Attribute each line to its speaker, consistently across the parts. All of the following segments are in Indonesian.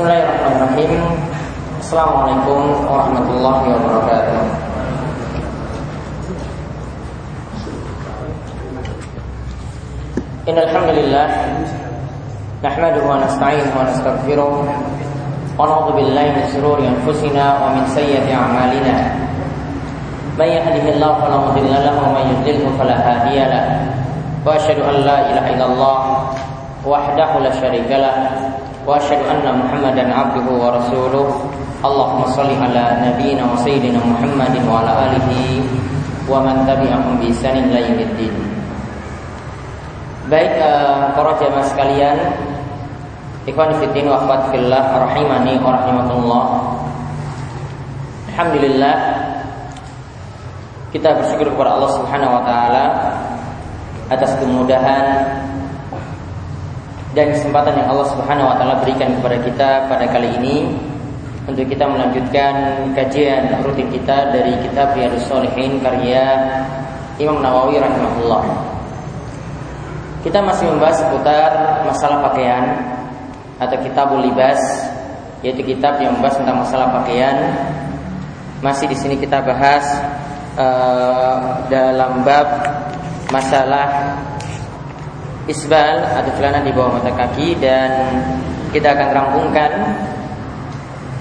Speaker 1: Bismillahirrahmanirrahim. Assalamualaikum warahmatullahi wabarakatuh. Innalhamdulillah Nahmaduhu wa nasta'inuhu wa nastaghfiruh Wa na'udhu billahi min sururi anfusina wa min sayyati a'malina. Man yahdihillahu fala mudilla lahu wa man yudlilhu fala hadiya lahu Wa asyhadu an la ilaha illallah wahdahu la syarika lah wa Muhammadan abduhu wa rasuluh. Allahumma salli ala nabiyyina wa sayyidina Muhammadin wa man tabi'ahum bi ihsanin ila yaumiddin. Baik uh, para jamaah sekalian Ikhwan fiddin wa akhwat fillah rahimani wa rahimakumullah Alhamdulillah kita bersyukur kepada Allah Subhanahu wa taala atas kemudahan dan kesempatan yang Allah Subhanahu wa taala berikan kepada kita pada kali ini untuk kita melanjutkan kajian rutin kita dari kitab Riyadhus Shalihin karya Imam Nawawi rahimahullah. Kita masih membahas seputar masalah pakaian atau kitabul libas yaitu kitab yang membahas tentang masalah pakaian. Masih di sini kita bahas uh, dalam bab masalah isbal atau celana di bawah mata kaki dan kita akan rampungkan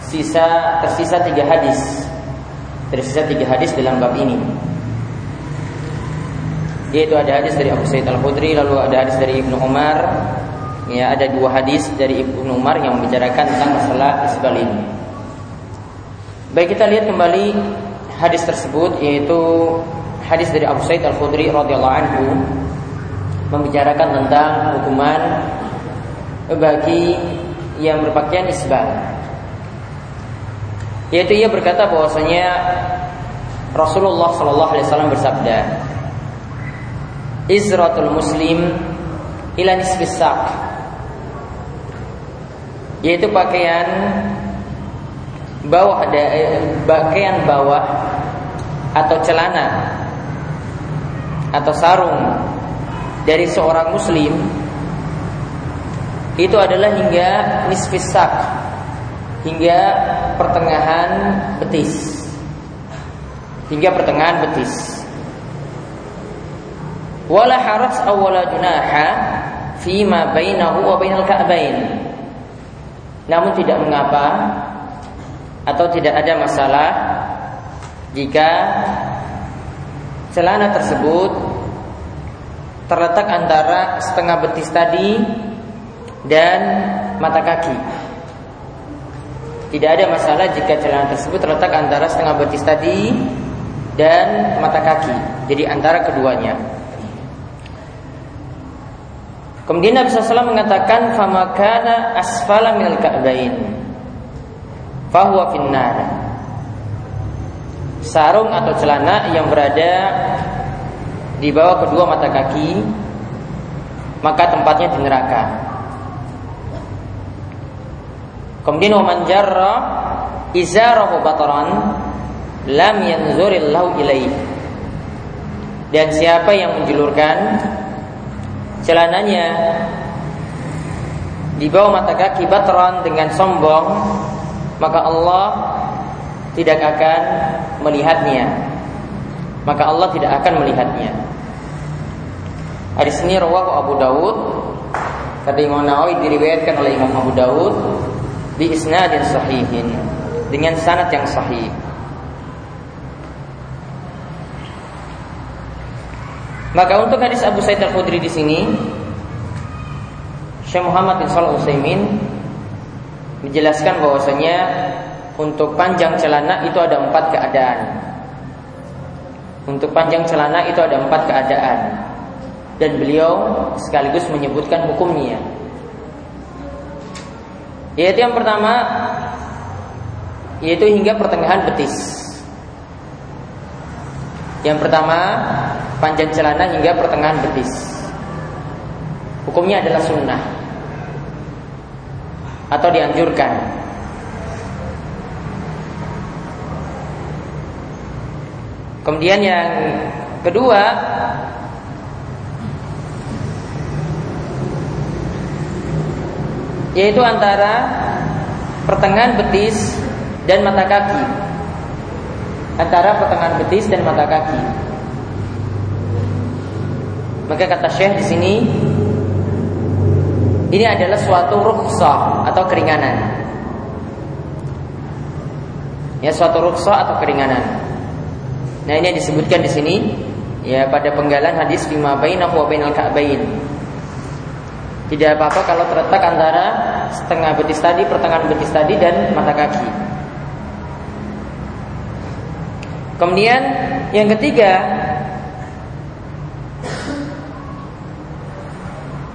Speaker 1: sisa tersisa tiga hadis. Tersisa tiga hadis dalam bab ini. Yaitu ada hadis dari Abu Sa'id Al Khudri lalu ada hadis dari Ibnu Umar. Ya ada dua hadis dari Ibnu Umar yang membicarakan tentang masalah isbal ini. Baik kita lihat kembali hadis tersebut yaitu hadis dari Abu Sa'id Al Khudri radhiyallahu anhu membicarakan tentang hukuman bagi yang berpakaian isbal. Yaitu ia berkata bahwasanya Rasulullah Shallallahu Alaihi Wasallam bersabda, Izratul Muslim ila nisfis yaitu pakaian bawah eh, pakaian bawah atau celana atau sarung dari seorang muslim itu adalah hingga nisfis hingga pertengahan betis. Hingga pertengahan betis. Wala haraj awwala junaha ma bainahu wa bainal ka'bain. Namun tidak mengapa atau tidak ada masalah jika celana tersebut terletak antara setengah betis tadi dan mata kaki. Tidak ada masalah jika celana tersebut terletak antara setengah betis tadi dan mata kaki. Jadi antara keduanya. Kemudian Nabi SAW mengatakan famakana asfala minal ka'bain fahuwa finnar. Sarung atau celana yang berada di bawah kedua mata kaki maka tempatnya di neraka. Kemudian waman jarra izarahu bataran lam yanzurillahu ilaih. Dan siapa yang menjulurkan celananya di bawah mata kaki batran dengan sombong, maka Allah tidak akan melihatnya maka Allah tidak akan melihatnya. Hadis ini rawahu Abu Dawud kata Imam Nawawi diriwayatkan oleh Imam Abu Dawud di isnadin sahihin dengan sanad yang sahih. Maka untuk hadis Abu Sa'id Al-Khudri di sini Syekh Muhammad bin Shalih Utsaimin menjelaskan bahwasanya untuk panjang celana itu ada empat keadaan. Untuk panjang celana itu ada empat keadaan. Dan beliau sekaligus menyebutkan hukumnya. Yaitu yang pertama Yaitu hingga pertengahan betis. Yang pertama Panjang celana hingga pertengahan betis. Hukumnya adalah sunnah. Atau dianjurkan Kemudian yang kedua yaitu antara pertengahan betis dan mata kaki. Antara pertengahan betis dan mata kaki. Maka kata Syekh di sini ini adalah suatu rukhsah atau keringanan. Ya, suatu rukhsah atau keringanan. Nah, ini yang disebutkan di sini ya pada penggalan hadis lima bainahu wa bainal ka'bain. Tidak apa-apa kalau terletak antara setengah betis tadi, pertengahan betis tadi dan mata kaki. Kemudian yang ketiga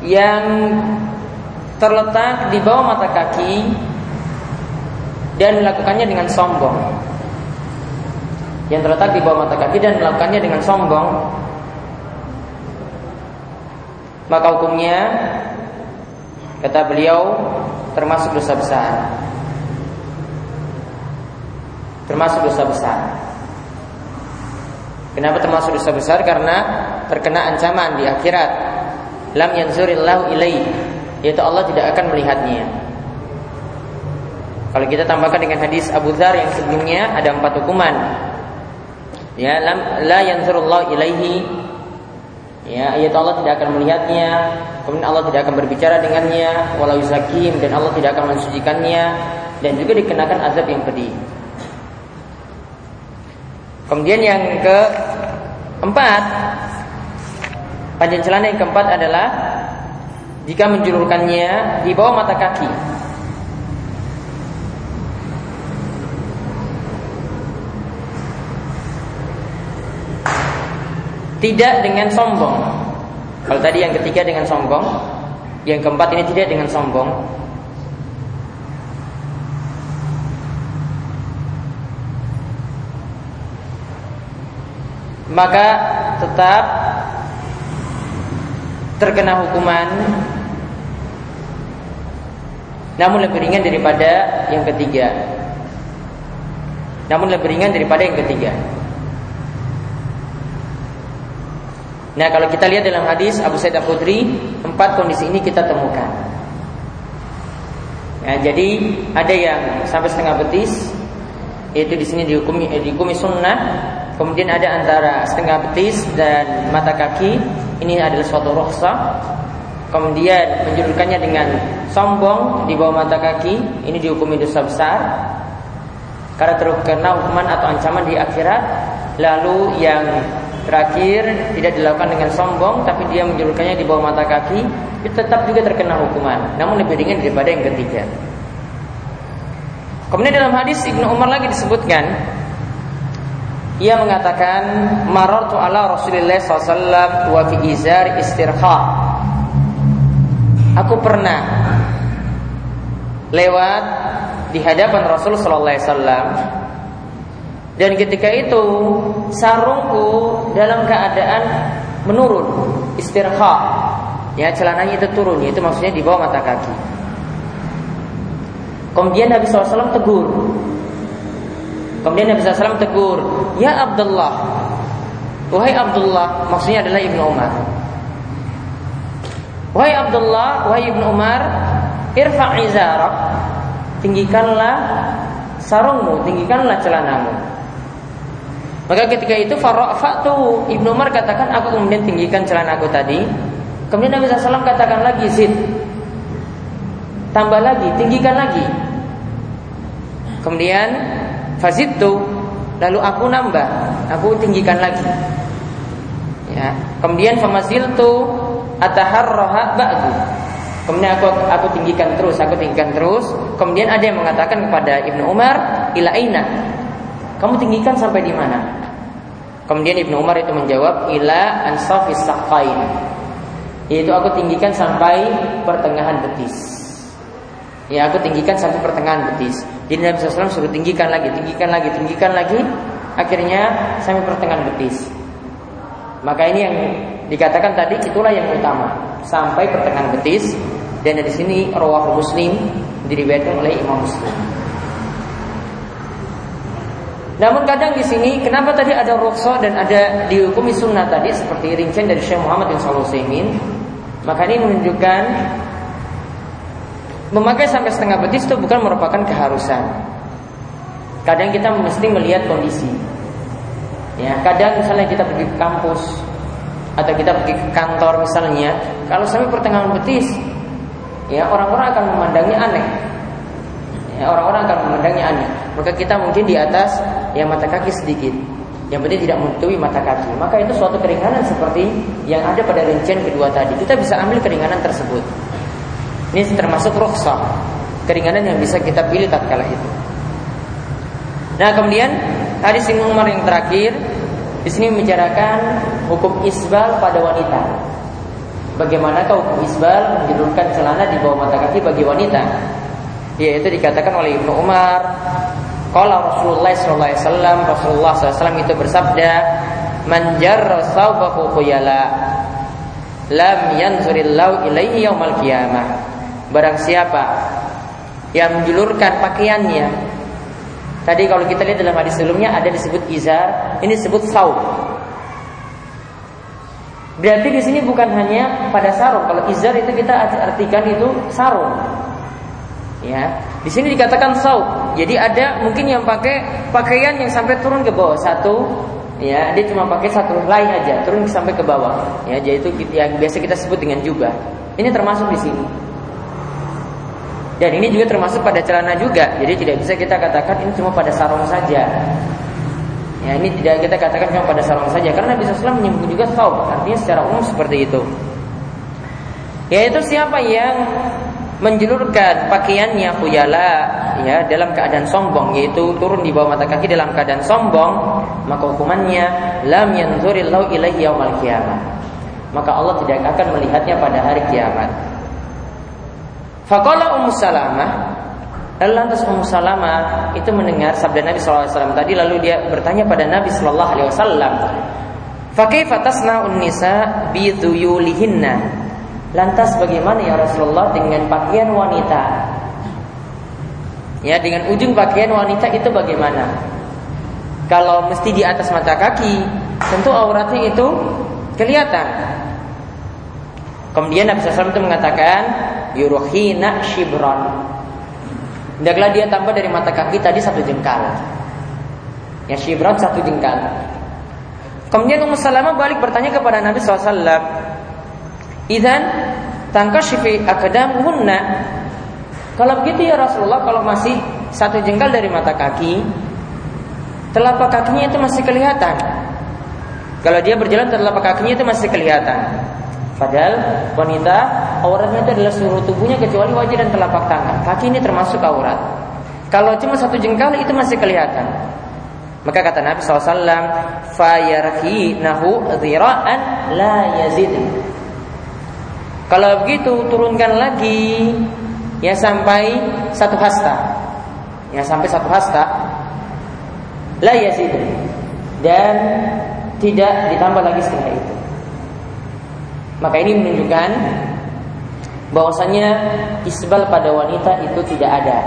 Speaker 1: yang terletak di bawah mata kaki dan melakukannya dengan sombong. Yang terletak di bawah mata kaki dan melakukannya dengan sombong, maka hukumnya kata beliau termasuk dosa besar. Termasuk dosa besar. Kenapa termasuk dosa besar? Karena terkena ancaman di akhirat. Lam yanzurillahu ilaihi yaitu Allah tidak akan melihatnya. Kalau kita tambahkan dengan hadis Abu Dzar yang sebelumnya ada empat hukuman. Ya, lam, la yanzurullah ilaihi. Ya, yaitu Allah tidak akan melihatnya, kemudian Allah tidak akan berbicara dengannya, walau zakim dan Allah tidak akan mensucikannya dan juga dikenakan azab yang pedih. Kemudian yang keempat, panjang celana yang keempat adalah jika menjulurkannya di bawah mata kaki. Tidak dengan sombong. Kalau tadi yang ketiga dengan sombong, yang keempat ini tidak dengan sombong. Maka tetap terkena hukuman namun lebih ringan daripada yang ketiga. Namun lebih ringan daripada yang ketiga. Nah, kalau kita lihat dalam hadis Abu Sa'id Al-Khudri, empat kondisi ini kita temukan. Nah, jadi ada yang sampai setengah betis, yaitu di sini dihukumi, eh, dihukumi sunnah. Kemudian ada antara setengah betis dan mata kaki, ini adalah suatu rukhsah kemudian menjulukannya dengan sombong di bawah mata kaki, ini dihukumi dosa besar karena terkena hukuman atau ancaman di akhirat. Lalu yang terakhir tidak dilakukan dengan sombong, tapi dia menjulukannya di bawah mata kaki, itu tetap juga terkena hukuman, namun lebih ringan daripada yang ketiga. Kemudian dalam hadis Ibnu Umar lagi disebutkan ia mengatakan marartu ala Rasulillah SAW wa fi izar istirha Aku pernah lewat di hadapan Rasul Sallallahu Alaihi Wasallam dan ketika itu sarungku dalam keadaan menurun istirha ya celananya itu turun itu maksudnya di bawah mata kaki kemudian Nabi SAW tegur kemudian Nabi SAW tegur ya Abdullah wahai Abdullah maksudnya adalah Ibnu Umar Wahai Abdullah, wahai Ibnu Umar, irfa' izarak. Tinggikanlah sarungmu, tinggikanlah celanamu. Maka ketika itu farafatu Ibnu Umar katakan aku kemudian tinggikan celanaku tadi. Kemudian Nabi SAW katakan lagi zid. Tambah lagi, tinggikan lagi. Kemudian fazidtu lalu aku nambah, aku tinggikan lagi. Ya. Kemudian famaziltu ataharraha ba'du. Kemudian aku aku tinggikan terus, aku tinggikan terus. Kemudian ada yang mengatakan kepada Ibnu Umar, "Ila aina?" Kamu tinggikan sampai di mana? Kemudian Ibnu Umar itu menjawab, "Ila ansafis saqain." Yaitu aku tinggikan sampai pertengahan betis. Ya, aku tinggikan sampai pertengahan betis. Jadi Nabi SAW suruh tinggikan lagi, tinggikan lagi, tinggikan lagi. Akhirnya sampai pertengahan betis. Maka ini yang Dikatakan tadi itulah yang utama sampai pertengahan betis dan di sini rawahu Muslim diriwayatkan oleh Imam Muslim. Namun kadang di sini kenapa tadi ada ruksa dan ada dihukumi sunnah tadi seperti rincian dari Syekh Muhammad bin Shalih Utsaimin? Maka ini menunjukkan Memakai sampai setengah betis itu bukan merupakan keharusan. Kadang kita mesti melihat kondisi. Ya, kadang misalnya kita pergi ke kampus atau kita pergi ke kantor misalnya, kalau sampai pertengahan betis, ya orang-orang akan memandangnya aneh. Ya, orang-orang akan memandangnya aneh. Maka kita mungkin di atas yang mata kaki sedikit. Yang penting tidak menutupi mata kaki. Maka itu suatu keringanan seperti yang ada pada rincian kedua tadi. Kita bisa ambil keringanan tersebut. Ini termasuk rukhsah. Keringanan yang bisa kita pilih tatkala itu. Nah, kemudian hadis Ibnu Umar yang terakhir di sini membicarakan hukum isbal pada wanita. Bagaimana kau hukum isbal menjulurkan celana di bawah mata kaki bagi wanita? Yaitu dikatakan oleh Ibnu Umar Qala Rasulullah wasallam Rasulullah SAW itu bersabda Man jarra thawbahu khuyala lam yanzurillahu ilaihi yaumal qiyamah. Barang siapa yang menjulurkan pakaiannya Tadi kalau kita lihat dalam hadis sebelumnya ada disebut izar, ini disebut saub. Berarti di sini bukan hanya pada sarung. Kalau izar itu kita artikan itu sarung. Ya, di sini dikatakan saub. Jadi ada mungkin yang pakai pakaian yang sampai turun ke bawah satu, ya dia cuma pakai satu lain aja, turun sampai ke bawah. Ya, jadi itu yang biasa kita sebut dengan juga. Ini termasuk di sini. Dan ini juga termasuk pada celana juga. Jadi tidak bisa kita katakan ini cuma pada sarung saja. Ya, ini tidak kita katakan cuma pada sarung saja karena Nabi SAW menyebut juga saub, artinya secara umum seperti itu. Yaitu siapa yang menjulurkan pakaiannya khuyala ya dalam keadaan sombong yaitu turun di bawah mata kaki dalam keadaan sombong maka hukumannya lam yanzurillahu ilaihi yaumal qiyamah. Maka Allah tidak akan melihatnya pada hari kiamat. Faqala Ummu Salamah lantas Ummu Salamah itu mendengar sabda Nabi SAW tadi lalu dia bertanya pada Nabi SAW Fakaifa tasna'un nisa biduyulihinna Lantas bagaimana ya Rasulullah dengan pakaian wanita? Ya, dengan ujung pakaian wanita itu bagaimana? Kalau mesti di atas mata kaki, tentu auratnya itu kelihatan. Kemudian Nabi SAW itu mengatakan yuruhina shibron. Hendaklah dia tambah dari mata kaki tadi satu jengkal. Ya shibron satu jengkal. Kemudian Ummu Salamah balik bertanya kepada Nabi SAW Idan tangkashifi akdamuhunna. Kalau begitu ya Rasulullah kalau masih satu jengkal dari mata kaki, telapak kakinya itu masih kelihatan. Kalau dia berjalan telapak kakinya itu masih kelihatan. Padahal wanita auratnya itu adalah seluruh tubuhnya kecuali wajah dan telapak tangan. Kaki ini termasuk aurat. Kalau cuma satu jengkal itu masih kelihatan. Maka kata Nabi SAW, la yazid. Kalau begitu turunkan lagi ya sampai satu hasta. Ya sampai satu hasta. La yazid. Dan tidak ditambah lagi setelah itu. Maka ini menunjukkan bahwasanya isbal pada wanita itu tidak ada.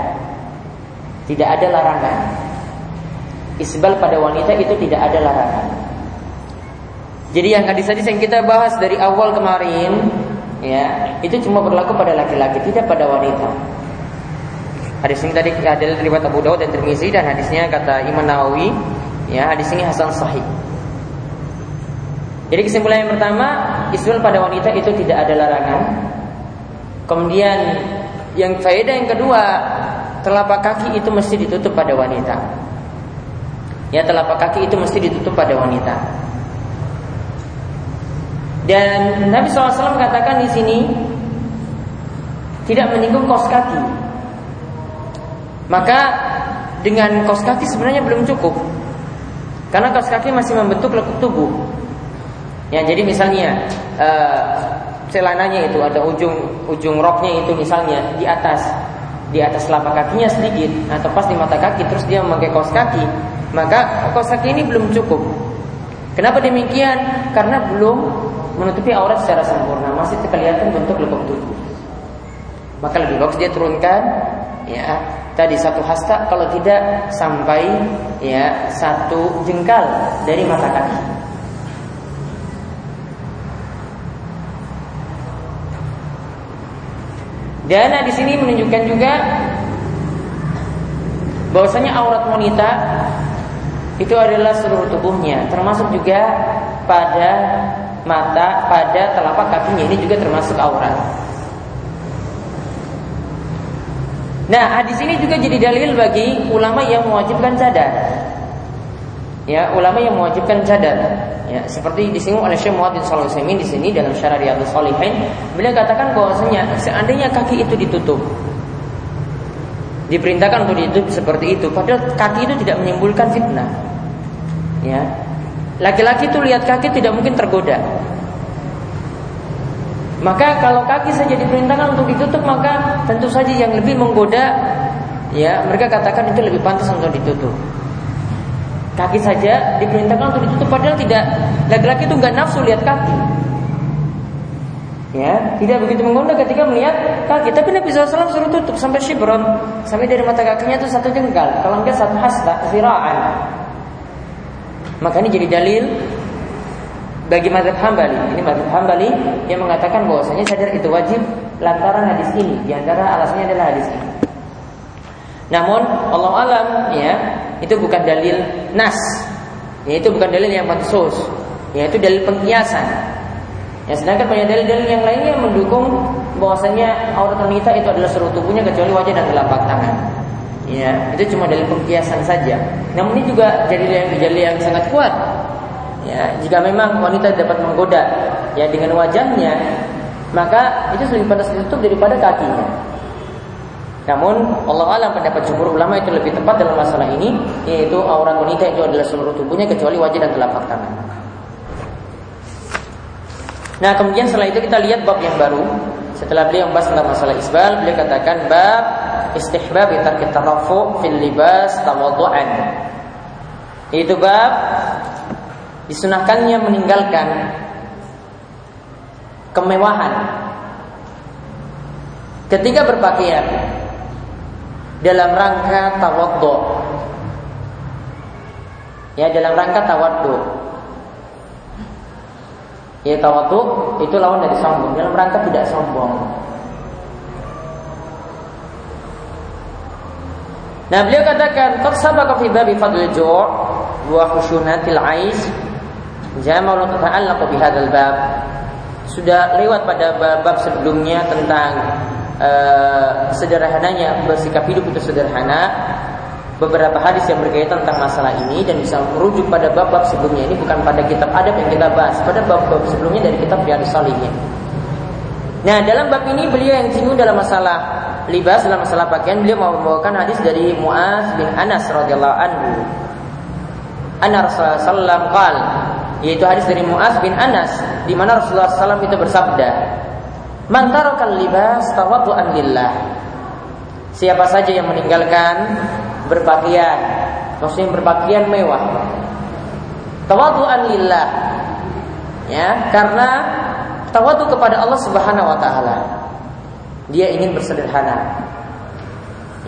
Speaker 1: Tidak ada larangan. Isbal pada wanita itu tidak ada larangan. Jadi yang hadis-hadis yang kita bahas dari awal kemarin ya itu cuma berlaku pada laki-laki tidak pada wanita. Hadis ini tadi adalah riwayat Abu Dawud dan Tirmizi dan hadisnya kata Imam Nawawi ya hadis ini hasan sahih. Jadi kesimpulan yang pertama isbal pada wanita itu tidak ada larangan. Kemudian yang faedah yang kedua telapak kaki itu mesti ditutup pada wanita. Ya telapak kaki itu mesti ditutup pada wanita dan Nabi SAW katakan di sini tidak menyinggung kos kaki. Maka dengan kos kaki sebenarnya belum cukup. Karena kos kaki masih membentuk lekuk tubuh. Ya, jadi misalnya uh, celananya itu ada ujung ujung roknya itu misalnya di atas di atas telapak kakinya sedikit atau pas di mata kaki terus dia memakai kos kaki maka kos kaki ini belum cukup kenapa demikian karena belum menutupi aurat secara sempurna, masih terkelihatan bentuk lekuk tubuh. Maka lebih bagus dia turunkan ya tadi satu hasta kalau tidak sampai ya satu jengkal dari mata kaki. Dan di sini menunjukkan juga bahwasanya aurat wanita itu adalah seluruh tubuhnya, termasuk juga pada mata, pada telapak kakinya ini juga termasuk aurat. Nah, hadis ini juga jadi dalil bagi ulama yang mewajibkan cadar. Ya, ulama yang mewajibkan cadar. Ya, seperti disinggung oleh Syekh Muhammad bin di sini dalam Syarah Riyadhus Shalihin, beliau katakan bahwasanya seandainya kaki itu ditutup, diperintahkan untuk ditutup seperti itu, padahal kaki itu tidak menimbulkan fitnah. Ya. Laki-laki itu lihat kaki tidak mungkin tergoda. Maka kalau kaki saja diperintahkan untuk ditutup maka tentu saja yang lebih menggoda ya mereka katakan itu lebih pantas untuk ditutup. Kaki saja diperintahkan untuk ditutup padahal tidak laki-laki itu nggak nafsu lihat kaki. Ya, tidak begitu menggoda ketika melihat kaki. Tapi Nabi SAW suruh tutup sampai shibron, sampai dari mata kakinya itu satu jengkal. Kalau enggak satu hasta, ziraan. Maka ini jadi dalil bagi mazhab Hambali. Ini mazhab Hambali yang mengatakan bahwasanya sadar itu wajib lantaran hadis ini. Di antara alasannya adalah hadis ini. Namun Allah alam ya itu bukan dalil nas, yaitu bukan dalil yang mansus, yaitu dalil pengkiasan. Ya, sedangkan banyak dalil-dalil yang lainnya mendukung bahwasanya aurat wanita itu adalah seluruh tubuhnya kecuali wajah dan telapak tangan. Ya, itu cuma dalil pengkiasan saja. Namun ini juga jadi yang dalil yang sangat kuat. Ya, jika memang wanita dapat menggoda ya dengan wajahnya, maka itu lebih pantas ditutup daripada kakinya. Namun Allah alam pendapat jumhur ulama itu lebih tepat dalam masalah ini yaitu aurat wanita itu adalah seluruh tubuhnya kecuali wajah dan telapak tangan. Nah kemudian setelah itu kita lihat bab yang baru setelah beliau membahas tentang masalah isbal beliau katakan bab istihbab tarki tarafu fil libas tawaddu'an. Itu bab disunahkannya meninggalkan kemewahan ketika berpakaian dalam rangka tawaddu. Ya, dalam rangka tawaddu. Ya, tawaddu itu lawan dari sombong. Dalam rangka tidak sombong. Nah, beliau katakan, "Qad sabaqa fi babi fadl ju' wa khushunatil 'ais jamalun tata'allaqu bi hadzal bab." Sudah lewat pada bab, bab sebelumnya tentang uh, sederhananya bersikap hidup itu sederhana beberapa hadis yang berkaitan tentang masalah ini dan bisa merujuk pada bab-bab sebelumnya ini bukan pada kitab adab yang kita bahas pada bab-bab sebelumnya dari kitab Riyadhus Shalihin. Nah, dalam bab ini beliau yang singgung dalam masalah libas dalam masalah pakaian beliau mau membawakan hadis dari Muaz bin Anas radhiyallahu anhu. Anna Rasulullah sallallahu qal yaitu hadis dari Muaz bin Anas di mana Rasulullah SAW itu bersabda Man tarakal libas tawaddu'an lillah. Siapa saja yang meninggalkan berpakaian, maksudnya berpakaian mewah. Tawaddu'an lillah. Ya, karena tawadu kepada Allah Subhanahu wa taala. Dia ingin bersederhana.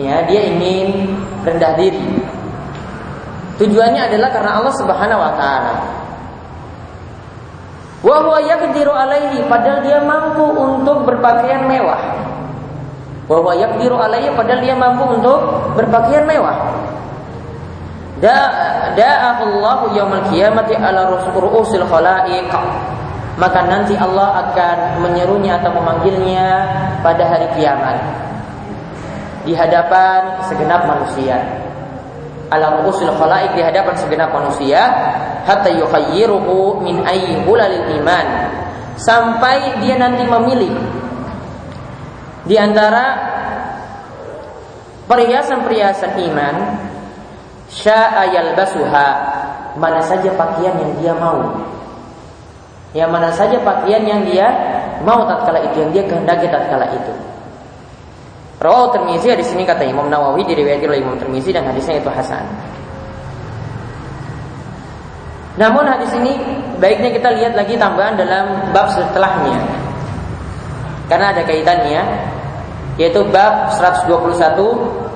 Speaker 1: Ya, dia ingin rendah diri. Tujuannya adalah karena Allah Subhanahu wa taala. Wa huwa yaqdiru alaihi padahal dia mampu untuk berpakaian mewah. Wa huwa yaqdiru alaihi padahal dia mampu untuk berpakaian mewah. Da da'ahullahu yaumil qiyamati ala ru'usil khalaiq. Maka nanti Allah akan menyerunya atau memanggilnya pada hari kiamat di hadapan segenap manusia ala ru'usil khalaik di hadapan segenap manusia hatta yukhayyiruhu min ayyi hulalil iman sampai dia nanti memilih di antara perhiasan-perhiasan iman syaa yalbasuha mana saja pakaian yang dia mau ya mana saja pakaian yang dia mau tatkala itu yang dia kehendaki tatkala itu Rawal Tirmizi di sini kata Imam Nawawi diriwayatkan oleh Imam Tirmizi dan hadisnya itu hasan. Namun hadis ini baiknya kita lihat lagi tambahan dalam bab setelahnya. Karena ada kaitannya yaitu bab 121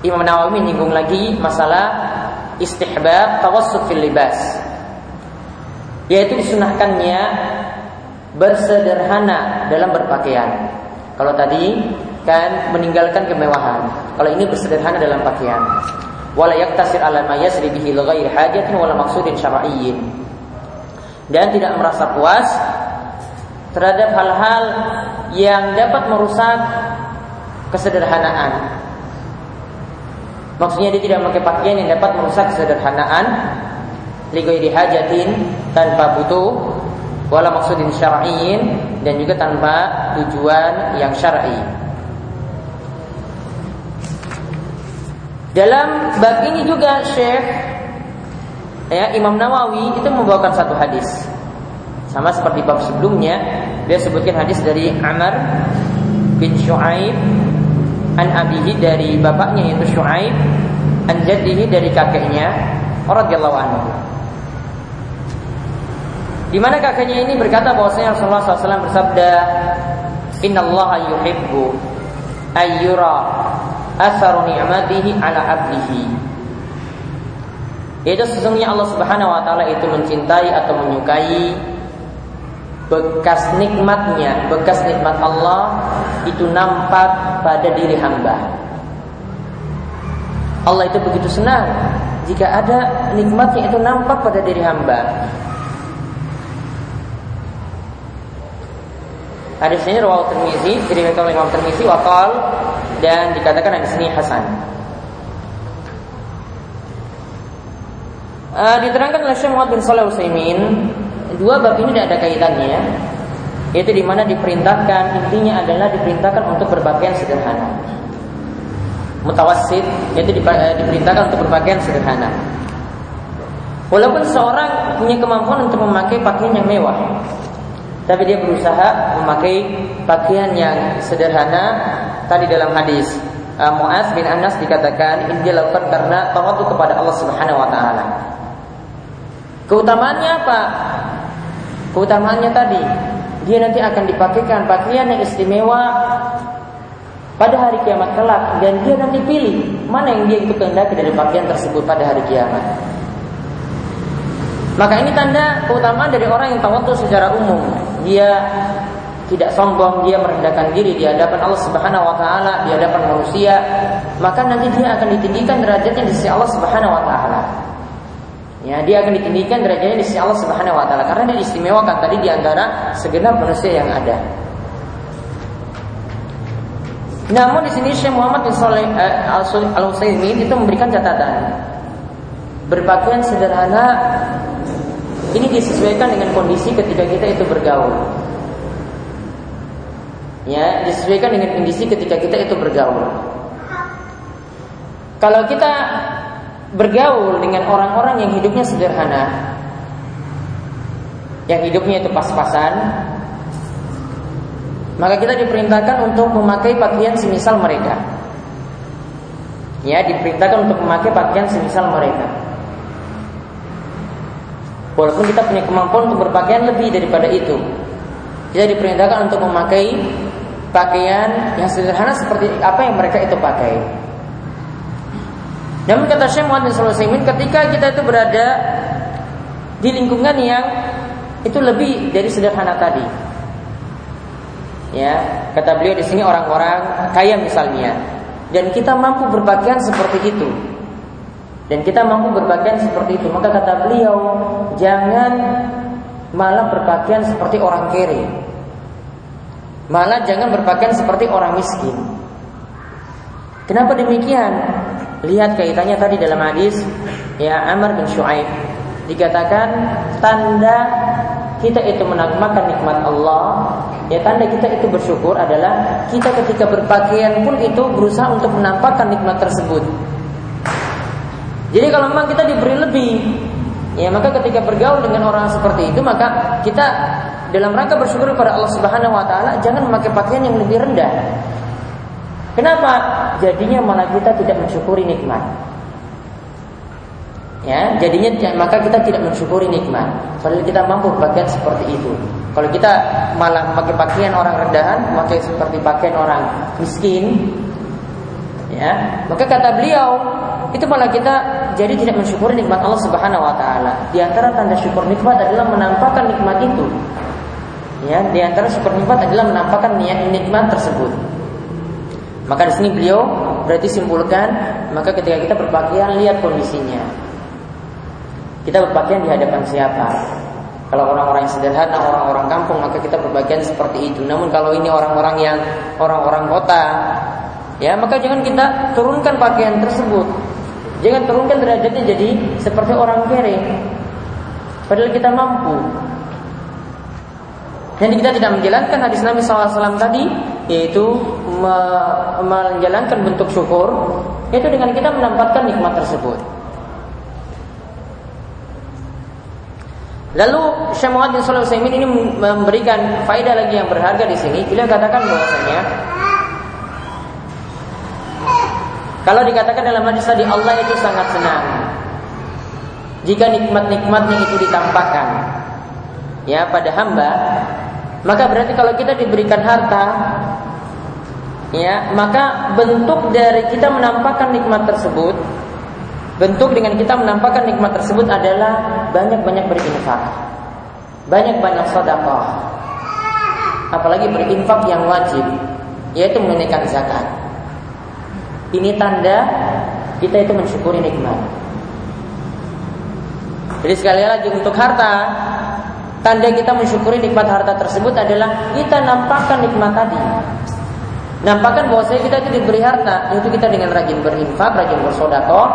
Speaker 1: Imam Nawawi menyinggung lagi masalah istihbab tawassut fil libas. Yaitu disunahkannya bersederhana dalam berpakaian. Kalau tadi kan meninggalkan kemewahan. Kalau ini bersederhana dalam pakaian. Wala yaktasir ala ma bihi ghairi hajatin wala maksudin syar'iyyin. Dan tidak merasa puas terhadap hal-hal yang dapat merusak kesederhanaan. Maksudnya dia tidak memakai pakaian yang dapat merusak kesederhanaan lighairi hajatin tanpa butuh wala maksudin syar'iyyin dan juga tanpa tujuan yang syar'i. Dalam bab ini juga Syekh ya Imam Nawawi itu membawakan satu hadis. Sama seperti bab sebelumnya, dia sebutkan hadis dari Amr bin Shu'aib an abihi dari bapaknya yaitu Shu'aib an jaddihi dari kakeknya radhiyallahu anhu. Di mana kakeknya ini berkata bahwasanya Rasulullah SAW bersabda, Inna Allah yuhibbu ayyura asaru ni'matihi ala abdihi. Itu sesungguhnya Allah Subhanahu wa taala itu mencintai atau menyukai bekas nikmatnya, bekas nikmat Allah itu nampak pada diri hamba. Allah itu begitu senang jika ada nikmatnya itu nampak pada diri hamba. Hadis ini rawahu Tirmizi, diriwayatkan oleh Imam Tirmizi waqal dan dikatakan di sini hasan. Uh, diterangkan oleh Syekh Muhammad bin Shalih Utsaimin, dua bab ini tidak ada kaitannya, yaitu di mana diperintahkan intinya adalah diperintahkan untuk berpakaian sederhana. Mutawassit yaitu eh, diperintahkan untuk berpakaian sederhana. Walaupun seorang punya kemampuan untuk memakai pakaian yang mewah, tapi dia berusaha memakai pakaian yang sederhana. Tadi dalam hadis uh, Muaz bin Anas dikatakan ini dia lakukan karena tawadu kepada Allah Subhanahu wa taala. Keutamaannya apa? Keutamaannya tadi dia nanti akan dipakaikan pakaian yang istimewa pada hari kiamat kelak dan dia nanti pilih mana yang dia itu kehendaki dari pakaian tersebut pada hari kiamat. Maka ini tanda keutamaan dari orang yang tawadhu secara umum. Dia tidak sombong, dia merendahkan diri di hadapan Allah Subhanahu wa taala, di hadapan manusia, maka nanti dia akan ditinggikan derajatnya di sisi Allah Subhanahu wa taala. Ya, dia akan ditinggikan derajatnya di sisi Allah Subhanahu wa taala karena dia istimewakan tadi di antara segenap manusia yang ada. Namun di sini Syekh Muhammad bin Saleh eh, Al-Utsaimin itu memberikan catatan. Berpakaian sederhana ini disesuaikan dengan kondisi ketika kita itu bergaul. Ya, disesuaikan dengan kondisi ketika kita itu bergaul. Kalau kita bergaul dengan orang-orang yang hidupnya sederhana, yang hidupnya itu pas-pasan, maka kita diperintahkan untuk memakai pakaian semisal mereka. Ya, diperintahkan untuk memakai pakaian semisal mereka. Walaupun kita punya kemampuan untuk berpakaian lebih daripada itu Kita diperintahkan untuk memakai pakaian yang sederhana seperti apa yang mereka itu pakai Namun kata Syekh Muhammad bin ketika kita itu berada di lingkungan yang itu lebih dari sederhana tadi. Ya, kata beliau di sini orang-orang kaya misalnya dan kita mampu berpakaian seperti itu. Dan kita mampu berpakaian seperti itu. Maka kata beliau jangan malah berpakaian seperti orang kere. Malah jangan berpakaian seperti orang miskin. Kenapa demikian lihat kaitannya tadi dalam hadis ya Amr bin Shu'aib dikatakan tanda kita itu menagmakan nikmat Allah ya tanda kita itu bersyukur adalah kita ketika berpakaian pun itu berusaha untuk menampakkan nikmat tersebut jadi kalau memang kita diberi lebih, ya maka ketika bergaul dengan orang seperti itu maka kita dalam rangka bersyukur kepada Allah Subhanahu wa taala jangan memakai pakaian yang lebih rendah. Kenapa? Jadinya malah kita tidak mensyukuri nikmat. Ya, jadinya maka kita tidak mensyukuri nikmat. Padahal kita mampu berpakaian seperti itu. Kalau kita malah memakai pakaian orang rendahan, memakai seperti pakaian orang miskin, ya, maka kata beliau itu malah kita jadi tidak mensyukuri nikmat Allah Subhanahu wa taala. Di antara tanda syukur nikmat adalah menampakkan nikmat itu. Ya, di antara syukur nikmat adalah menampakkan nikmat tersebut. Maka di sini beliau berarti simpulkan maka ketika kita berpakaian lihat kondisinya. Kita berpakaian di hadapan siapa? Kalau orang-orang yang sederhana, orang-orang kampung, maka kita berpakaian seperti itu. Namun kalau ini orang-orang yang orang-orang kota, ya maka jangan kita turunkan pakaian tersebut. Jangan turunkan derajatnya jadi seperti orang kere. Padahal kita mampu. Dan kita tidak menjalankan hadis Nabi SAW tadi yaitu menjalankan bentuk syukur yaitu dengan kita menampakkan nikmat tersebut. Lalu Syekh Muhammad bin Shalih ini memberikan faedah lagi yang berharga di sini. Beliau katakan bahwasanya kalau dikatakan dalam hadis tadi Allah itu sangat senang jika nikmat-nikmatnya itu ditampakkan ya pada hamba maka berarti kalau kita diberikan harta ya, maka bentuk dari kita menampakkan nikmat tersebut bentuk dengan kita menampakkan nikmat tersebut adalah banyak-banyak berinfak. Banyak-banyak sedekah. Apalagi berinfak yang wajib, yaitu menunaikan zakat. Ini tanda kita itu mensyukuri nikmat. Jadi sekali lagi untuk harta Tanda kita mensyukuri nikmat harta tersebut adalah kita nampakkan nikmat tadi. Nampakkan bahwa saya kita itu diberi harta, itu kita dengan rajin berinfak, rajin bersodakoh.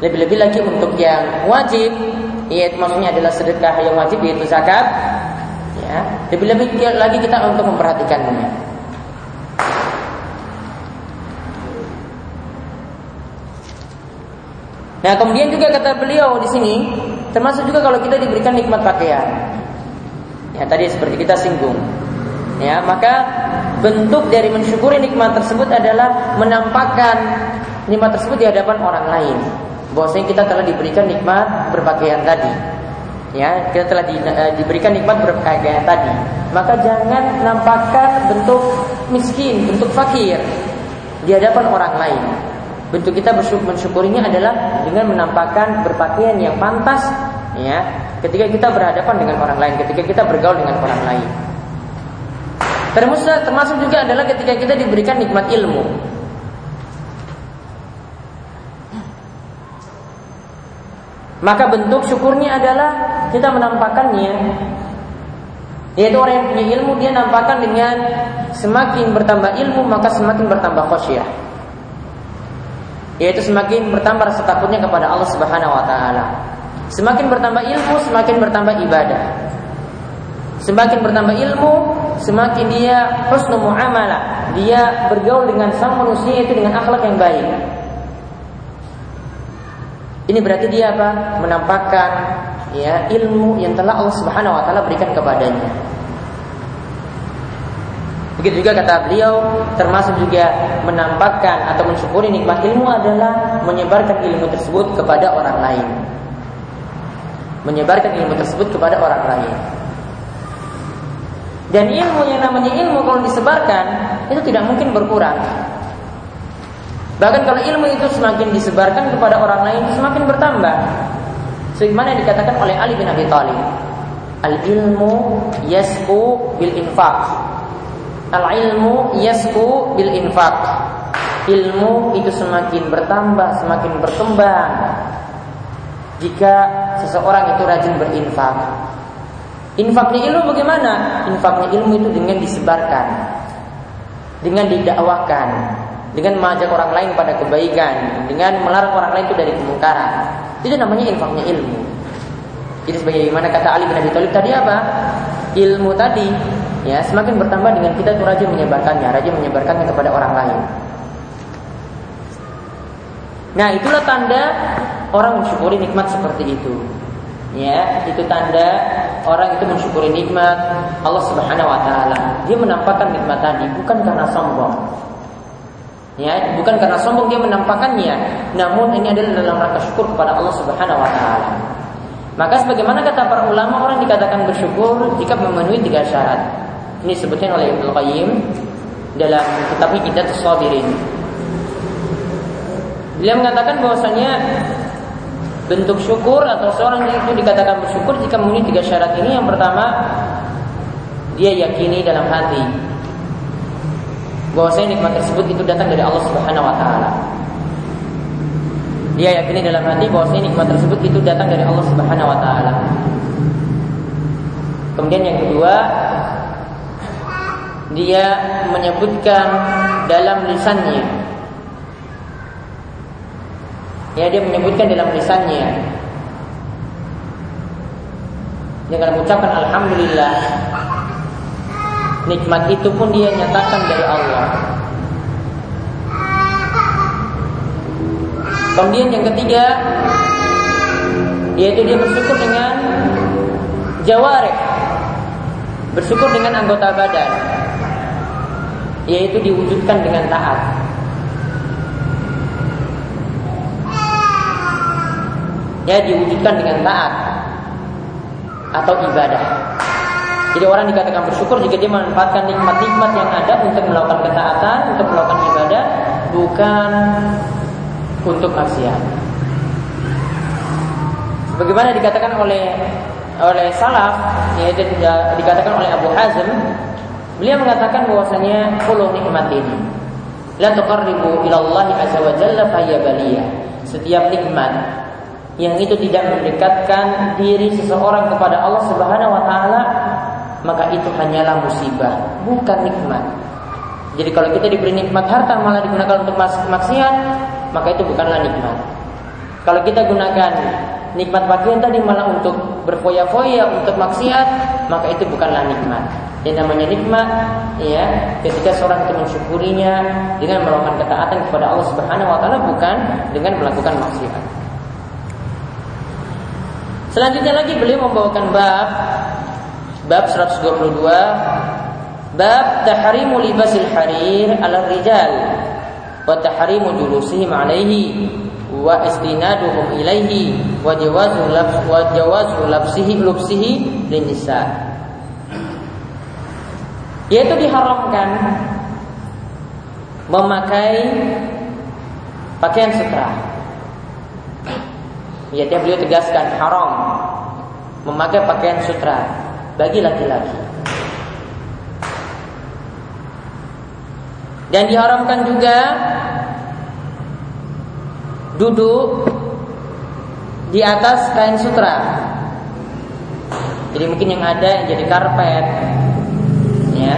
Speaker 1: Lebih-lebih lagi untuk yang wajib, yaitu maksudnya adalah sedekah yang wajib yaitu zakat. Ya, lebih-lebih lagi kita untuk memperhatikannya. Nah, kemudian juga kata beliau di sini, Termasuk juga kalau kita diberikan nikmat pakaian. Ya, tadi seperti kita singgung. Ya, maka bentuk dari mensyukuri nikmat tersebut adalah menampakkan nikmat tersebut di hadapan orang lain. Bahwasanya kita telah diberikan nikmat berpakaian tadi. Ya, kita telah di, uh, diberikan nikmat berpakaian tadi. Maka jangan nampakkan bentuk miskin, bentuk fakir di hadapan orang lain. Bentuk kita mensyukurinya adalah dengan menampakkan berpakaian yang pantas ya ketika kita berhadapan dengan orang lain, ketika kita bergaul dengan orang lain. Termasuk, termasuk juga adalah ketika kita diberikan nikmat ilmu. Maka bentuk syukurnya adalah kita menampakkannya yaitu orang yang punya ilmu dia nampakkan dengan semakin bertambah ilmu maka semakin bertambah khasyah yaitu semakin bertambah rasa takutnya kepada Allah Subhanahu wa taala. Semakin bertambah ilmu, semakin bertambah ibadah. Semakin bertambah ilmu, semakin dia husnul muamalah. Dia bergaul dengan sang manusia itu dengan akhlak yang baik. Ini berarti dia apa? Menampakkan ya ilmu yang telah Allah Subhanahu wa taala berikan kepadanya. Begitu juga kata beliau, termasuk juga menampakkan atau mensyukuri nikmat ilmu adalah menyebarkan ilmu tersebut kepada orang lain. Menyebarkan ilmu tersebut kepada orang lain. Dan ilmu yang namanya ilmu kalau disebarkan itu tidak mungkin berkurang. Bahkan kalau ilmu itu semakin disebarkan kepada orang lain semakin bertambah. Sebagaimana yang dikatakan oleh Ali bin Abi Thalib. Al ilmu yasku bil infaq Al-ilmu yasku bil infak. Ilmu itu semakin bertambah, semakin berkembang jika seseorang itu rajin berinfak. Infaknya ilmu bagaimana? Infaknya ilmu itu dengan disebarkan, dengan didakwakan, dengan mengajak orang lain pada kebaikan, dengan melarang orang lain itu dari kemungkaran. Itu namanya infaknya ilmu. Jadi sebagaimana kata Ali bin Abi Thalib tadi apa? Ilmu tadi ya semakin bertambah dengan kita itu rajin menyebarkannya, rajin menyebarkannya kepada orang lain. Nah, itulah tanda orang mensyukuri nikmat seperti itu. Ya, itu tanda orang itu mensyukuri nikmat Allah Subhanahu wa taala. Dia menampakkan nikmat tadi bukan karena sombong. Ya, bukan karena sombong dia menampakkannya, namun ini adalah dalam rangka syukur kepada Allah Subhanahu wa taala. Maka sebagaimana kata para ulama orang dikatakan bersyukur jika memenuhi tiga syarat. Ini disebutkan oleh Ibnu Qayyim dalam kitabnya kita Sabirin. Beliau mengatakan bahwasanya bentuk syukur atau seorang itu dikatakan bersyukur jika memenuhi tiga syarat ini. Yang pertama, dia yakini dalam hati bahwasanya nikmat tersebut itu datang dari Allah Subhanahu wa taala. Dia yakini dalam hati bahwasanya nikmat tersebut itu datang dari Allah Subhanahu wa taala. Kemudian yang kedua, dia menyebutkan dalam lisannya. Ya, dia menyebutkan dalam lisannya dengan mengucapkan alhamdulillah nikmat itu pun dia nyatakan dari Allah. Kemudian yang ketiga yaitu dia bersyukur dengan jawareh bersyukur dengan anggota badan yaitu diwujudkan dengan taat ya diwujudkan dengan taat atau ibadah jadi orang dikatakan bersyukur jika dia memanfaatkan nikmat-nikmat yang ada untuk melakukan ketaatan, untuk melakukan ibadah, bukan untuk maksiat. Bagaimana dikatakan oleh oleh salaf yaitu dikatakan oleh Abu Hazm beliau mengatakan bahwasanya kullu ini la tuqarribu ila Allah azza wa jalla setiap nikmat yang itu tidak mendekatkan diri seseorang kepada Allah Subhanahu wa taala maka itu hanyalah musibah bukan nikmat. Jadi kalau kita diberi nikmat harta malah digunakan untuk maksiat maka itu bukanlah nikmat. Kalau kita gunakan nikmat pakaian tadi malah untuk berfoya-foya untuk maksiat maka itu bukanlah nikmat. Yang namanya nikmat ya ketika seorang itu mensyukurinya dengan melakukan ketaatan kepada Allah Subhanahu wa taala bukan dengan melakukan maksiat. Selanjutnya lagi beliau membawakan bab bab 122 bab tahrimu libasil harir ala rijal wa tahrimu julusihim alaihi wa istinaduhum ilaihi wa jawazu labs wa jawazu labsihi lubsihi linisa. Yaitu diharamkan memakai pakaian sutra ya dia beliau tegaskan haram memakai pakaian sutra bagi laki-laki. Dan diharamkan juga duduk di atas kain sutra. Jadi mungkin yang ada yang jadi karpet, ya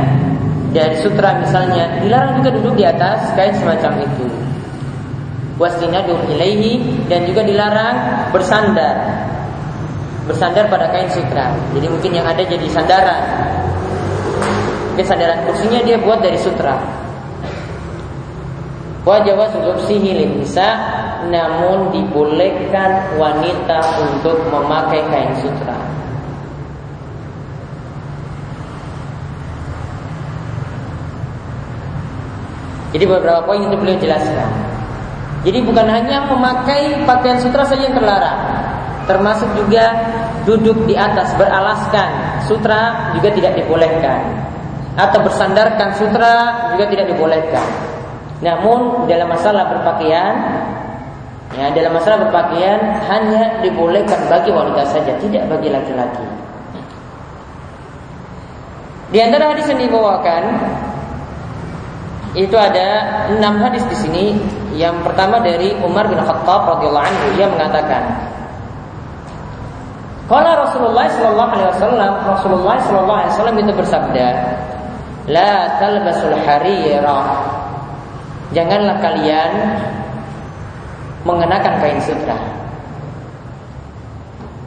Speaker 1: dari sutra misalnya dilarang juga duduk di atas kain semacam itu. Wastinadu ilaihi dan juga dilarang bersandar bersandar pada kain sutra. Jadi mungkin yang ada jadi sandaran. Mungkin sandaran kursinya dia buat dari sutra. Wajah subsihi nisa namun dibolehkan wanita untuk memakai kain sutra. Jadi beberapa poin itu beliau jelaskan. Jadi bukan hanya memakai pakaian sutra saja yang terlarang, termasuk juga duduk di atas beralaskan sutra juga tidak dibolehkan, atau bersandarkan sutra juga tidak dibolehkan. Namun dalam masalah berpakaian Ya, dalam masalah berpakaian hanya dibolehkan bagi wanita saja, tidak bagi laki-laki. Di antara hadis yang dibawakan itu ada enam hadis di sini. Yang pertama dari Umar bin Khattab radhiyallahu anhu dia mengatakan, kalau Rasulullah sallallahu alaihi wasallam, Rasulullah sallallahu alaihi wasallam itu bersabda, "La talbasul harira Janganlah kalian mengenakan kain sutra.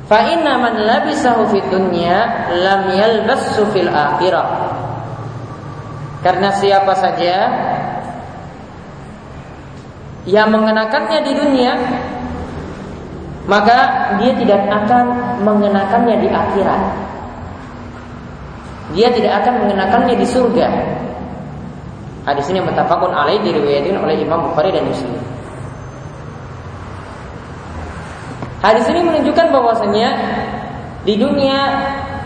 Speaker 1: Fa inna man labisahu fid dunya lam yalbassu fil akhirah. Karena siapa saja yang mengenakannya di dunia maka dia tidak akan mengenakannya di akhirat. Dia tidak akan mengenakannya di surga. Hadis ini muttafaqun alaih diriwayatkan oleh Imam Bukhari dan Muslim. Hadis ini menunjukkan bahwasanya di dunia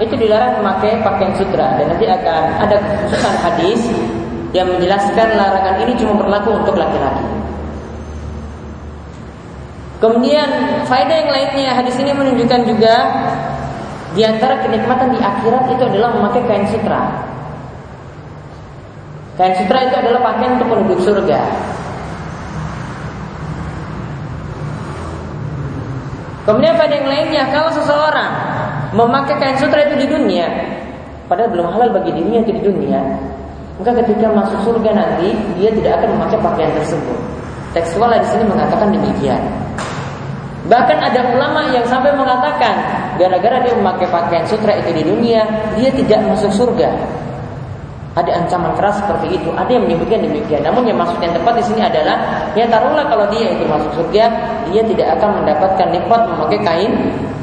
Speaker 1: itu dilarang memakai pakaian sutra dan nanti akan ada khususan hadis yang menjelaskan larangan ini cuma berlaku untuk laki-laki. Kemudian faedah yang lainnya hadis ini menunjukkan juga di antara kenikmatan di akhirat itu adalah memakai kain sutra. Kain sutra itu adalah pakaian untuk penduduk surga. Kemudian pada yang lainnya, kalau seseorang memakai kain sutra itu di dunia, padahal belum halal bagi dirinya itu di dunia, maka ketika masuk surga nanti dia tidak akan memakai pakaian tersebut. Tekstual di sini mengatakan demikian. Bahkan ada ulama yang sampai mengatakan gara-gara dia memakai pakaian sutra itu di dunia, dia tidak masuk surga. Ada ancaman keras seperti itu. Ada yang menyebutkan demikian. Namun yang maksud yang tepat di sini adalah ya taruhlah kalau dia itu masuk surga, dia tidak akan mendapatkan nikmat memakai kain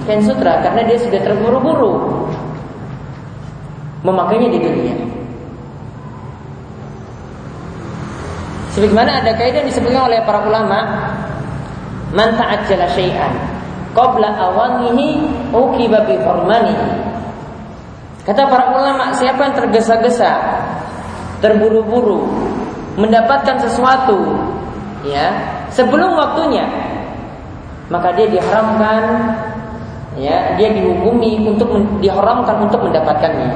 Speaker 1: kain sutra karena dia sudah terburu-buru memakainya di dunia. Sebagaimana ada kaidah disebutkan oleh para ulama, man ta'ajjala syai'an qabla awanihi uqiba bi Kata para ulama, siapa yang tergesa-gesa, terburu-buru, mendapatkan sesuatu, ya, sebelum waktunya, maka dia diharamkan, ya, dia dihukumi untuk diharamkan untuk mendapatkannya.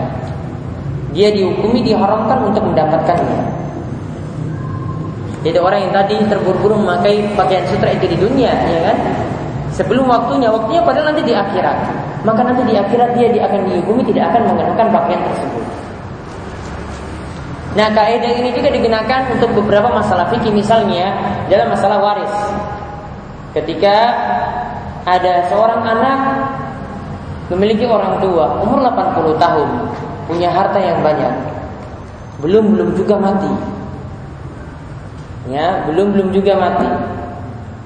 Speaker 1: Dia dihukumi diharamkan untuk mendapatkannya. Jadi orang yang tadi terburu-buru memakai pakaian sutra itu di dunia, ya kan? Sebelum waktunya, waktunya padahal nanti di akhirat. Maka nanti di akhirat dia, dia akan dihukumi tidak akan mengenakan pakaian tersebut. Nah kaidah ini juga digunakan untuk beberapa masalah fikih misalnya dalam masalah waris. Ketika ada seorang anak memiliki orang tua umur 80 tahun, punya harta yang banyak, belum belum juga mati. Ya, belum belum juga mati.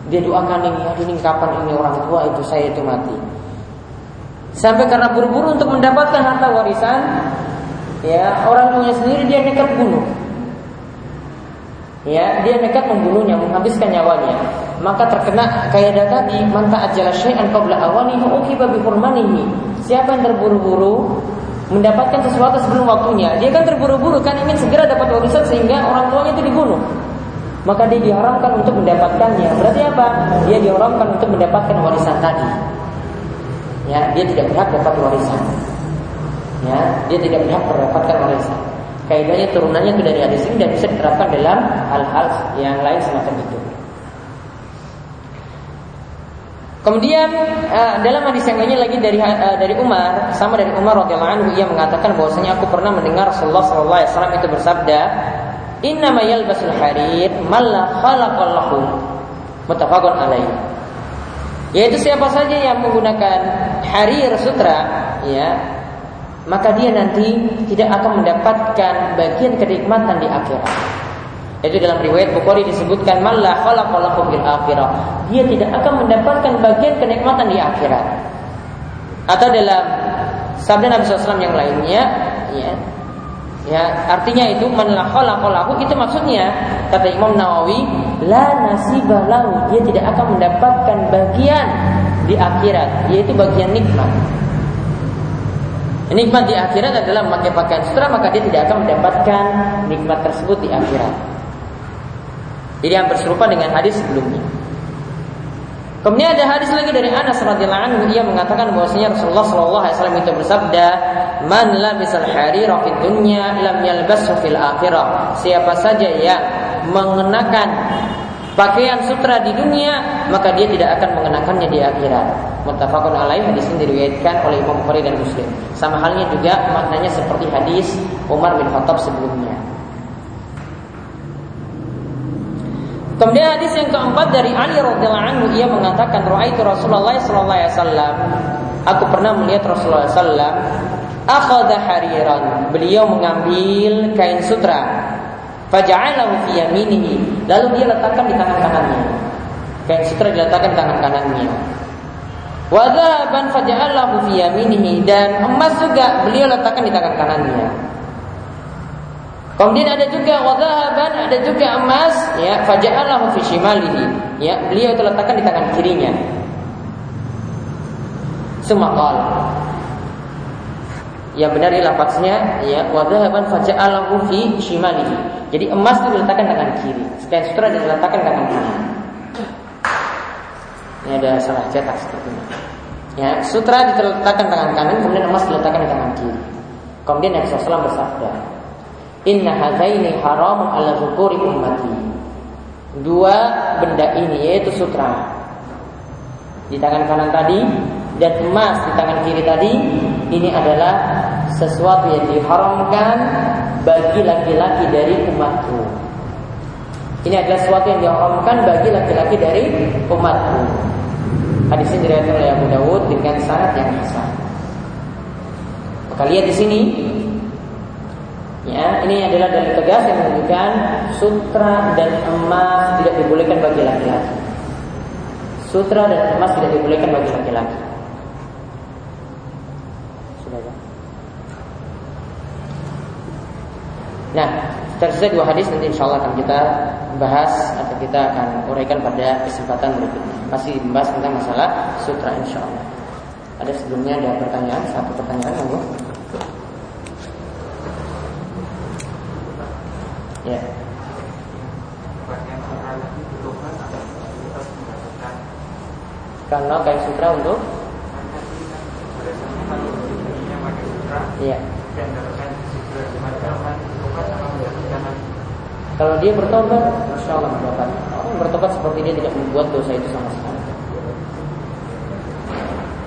Speaker 1: Dia doakan ini, ya ini kapan ini orang tua itu saya itu mati. Sampai karena buru-buru untuk mendapatkan harta warisan, ya orang tuanya sendiri dia nekat bunuh. Ya, dia nekat membunuhnya, menghabiskan nyawanya. Maka terkena kaidah tadi, manta ajala syai'an qabla awanihi uqiba bi hurmanihi. Siapa yang terburu-buru mendapatkan sesuatu sebelum waktunya, dia kan terburu-buru kan ingin segera dapat warisan sehingga orang tuanya itu dibunuh maka dia diharamkan untuk mendapatkannya. Berarti apa? Dia diharamkan untuk mendapatkan warisan tadi. Ya, dia tidak berhak dapat warisan. Ya, dia tidak berhak mendapatkan warisan. Kaidahnya turunannya itu dari hadis ini dan bisa diterapkan dalam hal-hal yang lain semacam itu. Kemudian uh, dalam hadis yang lainnya lagi dari uh, dari Umar sama dari Umar radhiyallahu anhu ia mengatakan bahwasanya aku pernah mendengar Rasulullah sallallahu alaihi wasallam itu bersabda Innama yalbasul harir malla khalaqallahu muttafaqun alaih. Yaitu siapa saja yang menggunakan harir sutra ya maka dia nanti tidak akan mendapatkan bagian kenikmatan di akhirat. Itu dalam riwayat Bukhari disebutkan fil akhirah. Dia tidak akan mendapatkan bagian kenikmatan di akhirat. Atau dalam sabda Nabi SAW yang lainnya, ya, Ya, artinya itu man itu maksudnya kata Imam Nawawi la nasibalahu dia tidak akan mendapatkan bagian di akhirat yaitu bagian nikmat. Nikmat di akhirat adalah memakai pakaian sutra maka dia tidak akan mendapatkan nikmat tersebut di akhirat. Jadi yang berserupa dengan hadis sebelumnya. Kemudian ada hadis lagi dari Anas radhiyallahu anhu ia mengatakan bahwasanya Rasulullah sallallahu alaihi wasallam itu bersabda, "Man labisal harira fid dunya lam yalbashu fil akhirah." Siapa saja yang mengenakan pakaian sutra di dunia, maka dia tidak akan mengenakannya di akhirat. Muttafaqun alaih hadis ini diriwayatkan oleh Imam Bukhari dan Muslim. Sama halnya juga maknanya seperti hadis Umar bin Khattab sebelumnya. Kemudian hadis yang keempat dari Ali radhiyallahu anhu ia mengatakan raaitu Rasulullah sallallahu alaihi wasallam aku pernah melihat Rasulullah sallam akhadha hariran beliau mengambil kain sutra faja'alahu fi yaminihi lalu dia letakkan di tangan kanannya kain sutra diletakkan di tangan kanannya wa dhahaban faja'alahu fi yaminihi dan emas juga beliau letakkan di tangan kanannya Kemudian ada juga wadhahaban, ada juga emas, ya, faja'alahu fi shimalihi. Ya, beliau itu letakkan di tangan kirinya. Semakal. Ya benar ini lapasnya ya wadhahaban faja'alahu fi shimalihi. Jadi emas itu diletakkan di tangan kiri, sedangkan sutra diletakkan di tangan kiri. Ini ada salah cetak ini. Ya, sutra diletakkan tangan kanan, kemudian emas diletakkan di tangan kiri. Kemudian Nabi SAW bersabda, Inna hadaini haram ala zukuri ummati. Dua benda ini yaitu sutra di tangan kanan tadi dan emas di tangan kiri tadi ini adalah sesuatu yang diharamkan bagi laki-laki dari umatku. Ini adalah sesuatu yang diharamkan bagi laki-laki dari umatku. Hadis ini diriwayatkan oleh Abu Dawud dengan syarat yang hasan. Maka lihat di sini Ya, ini adalah dalil tegas yang menunjukkan sutra dan emas tidak dibolehkan bagi laki-laki. Sutra dan emas tidak dibolehkan bagi laki-laki. Sudah ya? Nah, tersisa dua hadis nanti insya Allah akan kita bahas atau kita akan uraikan pada kesempatan berikutnya. Masih membahas tentang masalah sutra insya Allah. Ada sebelumnya ada pertanyaan, satu pertanyaan, monggo. Ya. Karena kain sutra untuk Iya. Kalau dia bertobat, insya Allah bertobat. Orang bertobat seperti dia tidak membuat dosa itu sama sekali.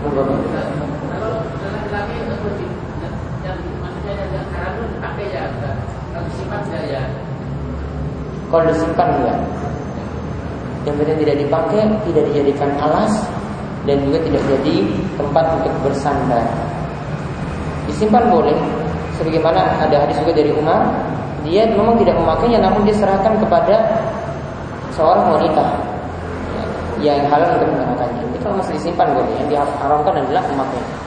Speaker 1: Kalau kalau disimpan ya. Yang penting tidak dipakai, tidak dijadikan alas dan juga tidak jadi tempat untuk bersandar. Disimpan boleh, sebagaimana ada hadis juga dari Umar, dia memang tidak memakainya namun diserahkan kepada seorang wanita. Yang halal untuk menggunakannya. Itu masih disimpan boleh, yang diharamkan adalah memakainya.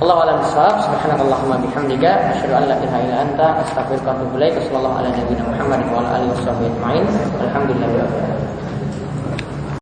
Speaker 1: Allah alam bisawab subhanakallahumma bihamdika. Asyhadu an la ilaha illa anta. Astaghfiruka wa atubu ilaik. Sallallahu ala nabiyyina Muhammad wa ala alihi washabbihi ajmain. Alhamdulillah